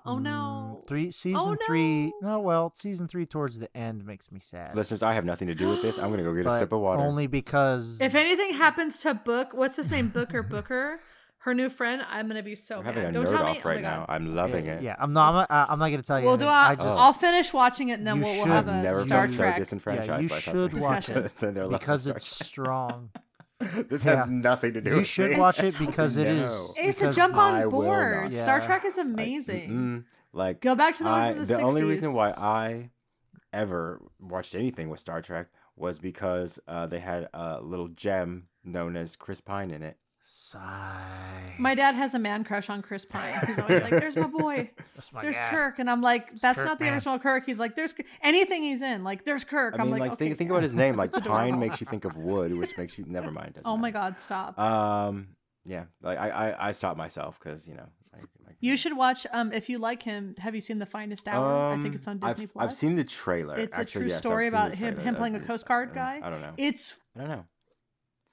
Oh mm, no. Three season three. no. No, well, season three towards the end makes me sad. Listeners, I have nothing to do with this. I'm gonna go get a sip of water. Only because If anything happens to Book, what's his name? Booker Booker, her new friend. I'm gonna be so We're mad. having a Don't nerd tell me. off oh right my now. I'm loving yeah, it. Yeah, I'm not. I'm not, uh, I'm not gonna tell you. We'll do. anything. A, I just I'll finish watching it and then You we'll, we'll should have a never Star felt so Trek. disenfranchised you by should something. watch it than their love because it's strong. This Yeah. has nothing to do with You should me. watch it because it is. No. It's a because jump I on will board. not. Star Yeah. Trek is amazing. mm-mm. like Go back to the one I, from the, the 60s. only reason why I ever watched anything with Star Trek was because uh, they had a little gem known as Chris Pine in it. Sigh. My dad has a man crush on Chris Pine. He's always like, "There's my boy. That's my There's guy. Kirk," and I'm like, "That's Kirk, not the man. original Kirk." He's like, "There's Kirk." anything he's in. Like, there's Kirk. I I'm mean, like, like, okay, think, think about his name. Like Pine makes you think of wood, which makes you never mind. Oh my matter. God, stop. Um, yeah, like I I, I stopped myself because you know. You should watch. Um, if you like him, have you seen The Finest Hour? I think it's on Um, Disney I've, Plus. I've seen the trailer. It's a Actually, true yes, story about him- him playing a Uh, Coast Guard uh, guy. I don't know. It's I don't know.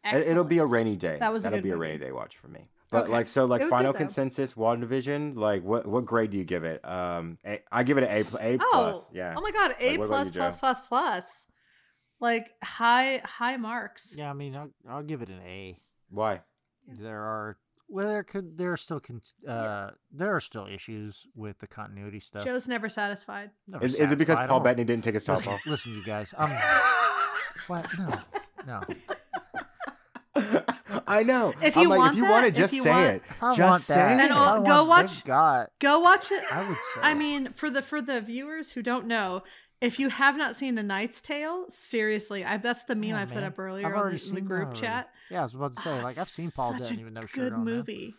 It, it'll be a rainy day. That was a That'll good be a rainy day watch for me. But Okay. like so, like final good, though. consensus, WandaVision. Like what what grade do you give it? Um, a, I give it an A pl- A Oh, plus. Yeah. Oh my God, A Like, plus you, plus Joe? plus plus, like high high marks. Yeah, I mean, I'll, I'll give it an A. Why? There are well, there could there are still con- uh there are still issues with the continuity stuff. Joe's never satisfied. Never Is, is it because. Paul I'm Bettany didn't take his top off? listen, you guys. Um, what? No, no. I know. If I'm you like, want if you that, want it, if just say want- it. I Just want say that, it. And, I go watch- Big God, Go watch it. I would say. I mean, for the for the viewers who don't know, if you have not seen A Knight's Tale, seriously, I that's the meme Come I on, put man. up earlier on the, in the group chat. Yeah, I was about to say, Ah, like I've seen Paul such a Bettany with no good shirt on. man. movie.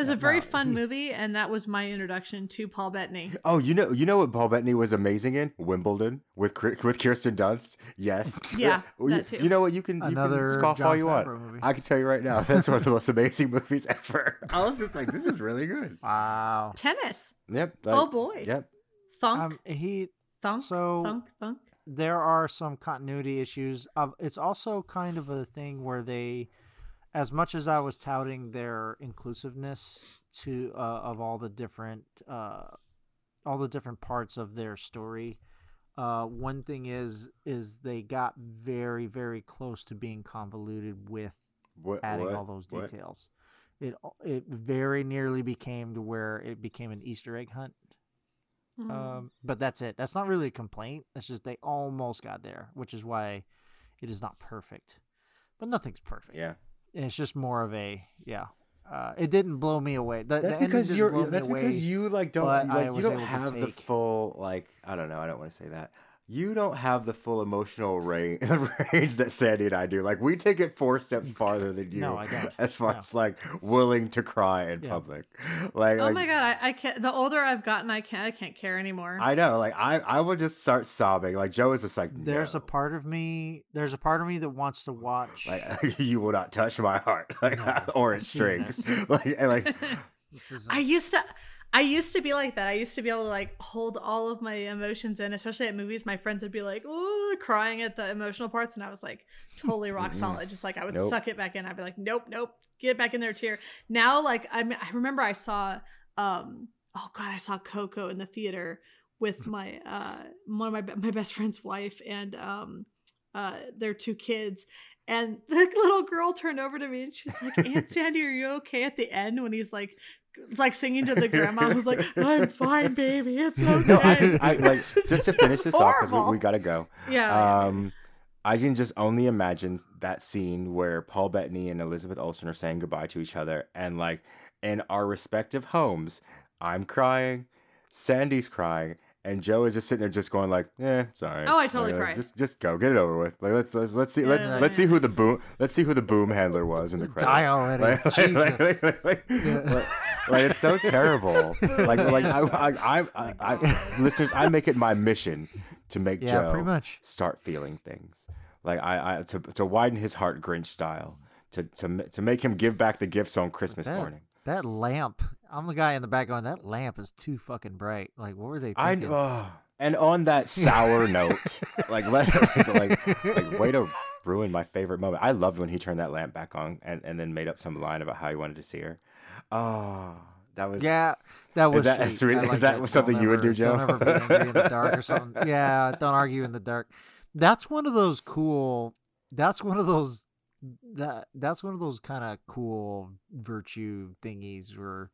It was Yeah, a very no, fun movie, and that was my introduction to Paul Bettany. Oh, you know, you know what Paul Bettany was amazing in Wimbledon with with Kirsten Dunst. Yes. Yeah, you, that too. you know what? You can you can scoff Jon all you want. Movie. I can tell you right now, that's one of the most amazing movies ever. I was just like, this is really good. Wow. Tennis. Yep. oh boy. Yep. Thunk. Um, he thunk. so thunk. Thunk. there are some continuity issues. Um, it's also kind of a thing where they, as much as I was touting their inclusiveness to uh, of all the different uh, all the different parts of their story, uh, one thing is is they got very very close to being convoluted with What? adding what? all those What? details. It it very nearly became to where it became an Easter egg hunt. Mm. Um, but that's it. That's not really a complaint. It's just they almost got there, which is why it is not perfect. But nothing's perfect. Yeah. It's just more of a yeah. Uh, it didn't blow me away. The, That's the because you're. That's away. because you like don't like you don't have the full like I don't know. I don't want to say that. You don't have the full emotional range, range that Sandee and I do. Like we take it four steps farther than you. No, I don't. As far No. as like willing to cry in Yeah. public. Like, oh like my god, I, I can't. The older I've gotten, I can't. I can't care anymore. I know. Like I, I would just start sobbing. Like Joe is just like, There's a part of me. There's a part of me that wants to watch. like you will not touch my heart, like No, or its strings. like, and like this is I used to I used to be like that. I used to be able to like hold all of my emotions in, especially at movies. My friends would be like, "Ooh," crying at the emotional parts, and I was like totally rock solid. Just like I would Nope. suck it back in. I'd be like, "Nope, nope, get back in there, tear." Now, like I I remember I saw um oh god, I saw Coco in the theater with my uh one of my my best friend's wife and um uh their two kids And the little girl turned over to me and she's like, Aunt Sandee, are you okay at the end when he's like like singing to the grandma who's like, I'm fine, baby. It's okay. No, I, I like Just- just to finish it's this off because we, we gotta go. Yeah. yeah. Um, I can just only imagine that scene where Paul Bettany and Elizabeth Olsen are saying goodbye to each other, and like in our respective homes, I'm crying, Sandee's crying, and Joe is just sitting there, just going like, "Eh, sorry." Oh, I totally like, cried. Just, just go, get it over with. Like, let's let's, let's see, let's Yeah, let's see who the boom, let's see who the boom handler was in the Just credits. die already. Like, like, Jesus. like, like, like, Yeah. like- like, it's so terrible. Like, like I, I, I, I, I, listeners, I make it my mission to make yeah, Joe pretty much. start feeling things. Like I, I to, to widen his heart Grinch style. To, to to make him give back the gifts on Christmas morning. That lamp. I'm the guy in the back going, that lamp is too fucking bright. Like, what were they I thinking? oh. and on that sour note, like let like, like like way to ruin my favorite moment. I loved when he turned that lamp back on and, and then made up some line about how he wanted to see her. Oh, that was yeah, that was that- sweet. sweet- I is like that Don't something you would do, Joe? Don't ever be angry in the dark or something. Yeah, don't argue in the dark. That's one of those cool. That's one of those. That that's one of those kind of cool virtue thingies where,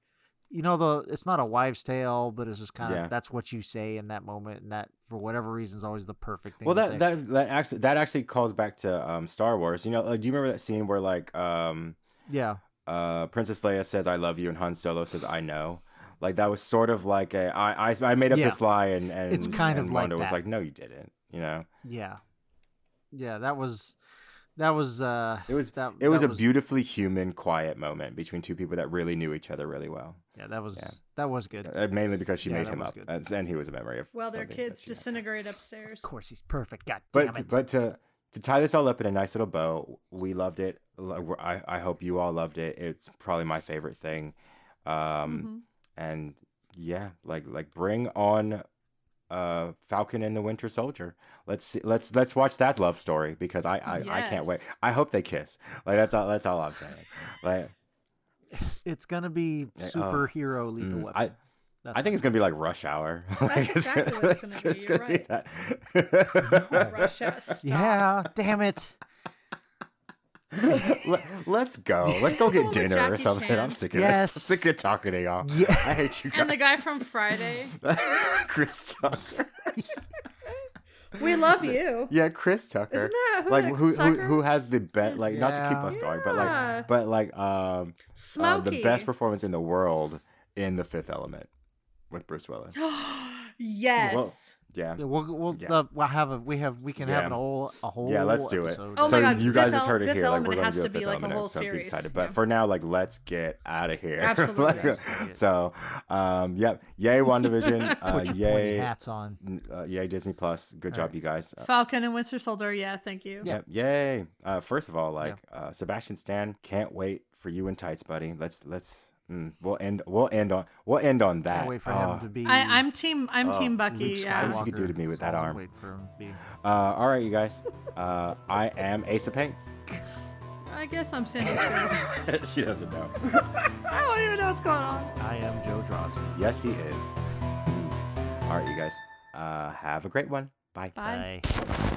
you know, the it's not a wives' tale, but it's just kind of Yeah. that's what you say in that moment, and that for whatever reason is always the perfect thing. Well, to that that that actually that actually calls back to um, Star Wars. You know, like, do you remember that scene where like um, yeah, uh, Princess Leia says "I love you" and Han Solo says "I know"? Like that was sort of like a I I, I made up Yeah. this lie and and It's kind of and like Wanda was like, "No, you didn't." You know, yeah, yeah. That was that was uh it was that it was that a beautifully human, quiet moment between two people that really knew each other really well. yeah that was Yeah. that was good. Uh, mainly because she Yeah, made him up, good. That's- and he was a memory of. well, their kids she had. upstairs. Of course, he's perfect. God damn But it. but to to tie this all up in a nice little bow, we loved it. I I hope you all loved it. It's probably my favorite thing. Um, Mhm. and yeah, like like bring on uh Falcon and the Winter Soldier. Let's see, let's let's watch that love story because I I, I can't wait. I hope they kiss. Like that's all that's all I'm saying. Like it's gonna be Yeah, oh, superhero lethal mm, weapon. I That's I think it's gonna be like Rush Hour. Like, it's exactly what it's gonna be, you're be that. Rush hour, stop. yeah, damn it. Let, us go. Let's go Go get with dinner or something. Chan. I'm sick of Yes. this. I'm sick of talking to y'all. Yeah. I hate you guys. And the guy from Friday. Chris Tucker. We love you. Yeah, Chris Tucker. Isn't that who like that- who, who Tucker? who has the best like not to keep Yeah. us going, but like but like um uh, the best performance in the world in The Fifth Element with Bruce Willis. yes. Yeah. Yeah, We'll we'll, Yeah. uh, we'll have a we have we can have Yeah. an whole a whole Yeah, let's do it. Oh so my God, you guys Fifth just heard it here. Like we're going to do a be Fifth like a Element whole episode. Be series, excited. yeah. But for now, like let's get out of here. Absolutely. Like, Yes, so, um, yep. Yay, WandaVision. Uh, Put your yay, hats on. uh, yay, Disney Plus. Good All job, right. you guys. Uh, Falcon and Winter Soldier. Yeah, thank you. Yeah. Yep. Yay. Uh, first of all, like uh, Sebastian Stan, can't wait for you and Tights, buddy. Let's let's mm, we'll end we'll end on we'll end on that. Can't wait for Oh, him to be. I, I'm team. I'm Oh, team Bucky. Luke Yeah. Skywalker. you could do to me with That's that arm. Wait for him to be. Uh, all right, you guys. Uh, I am Ace of Paints. I guess I'm Sandee Springs. she doesn't know. I don't even know what's going on. I am Joe Draws. Yes, he is. All right, you guys. Uh, have a great one. Bye. Bye. Bye.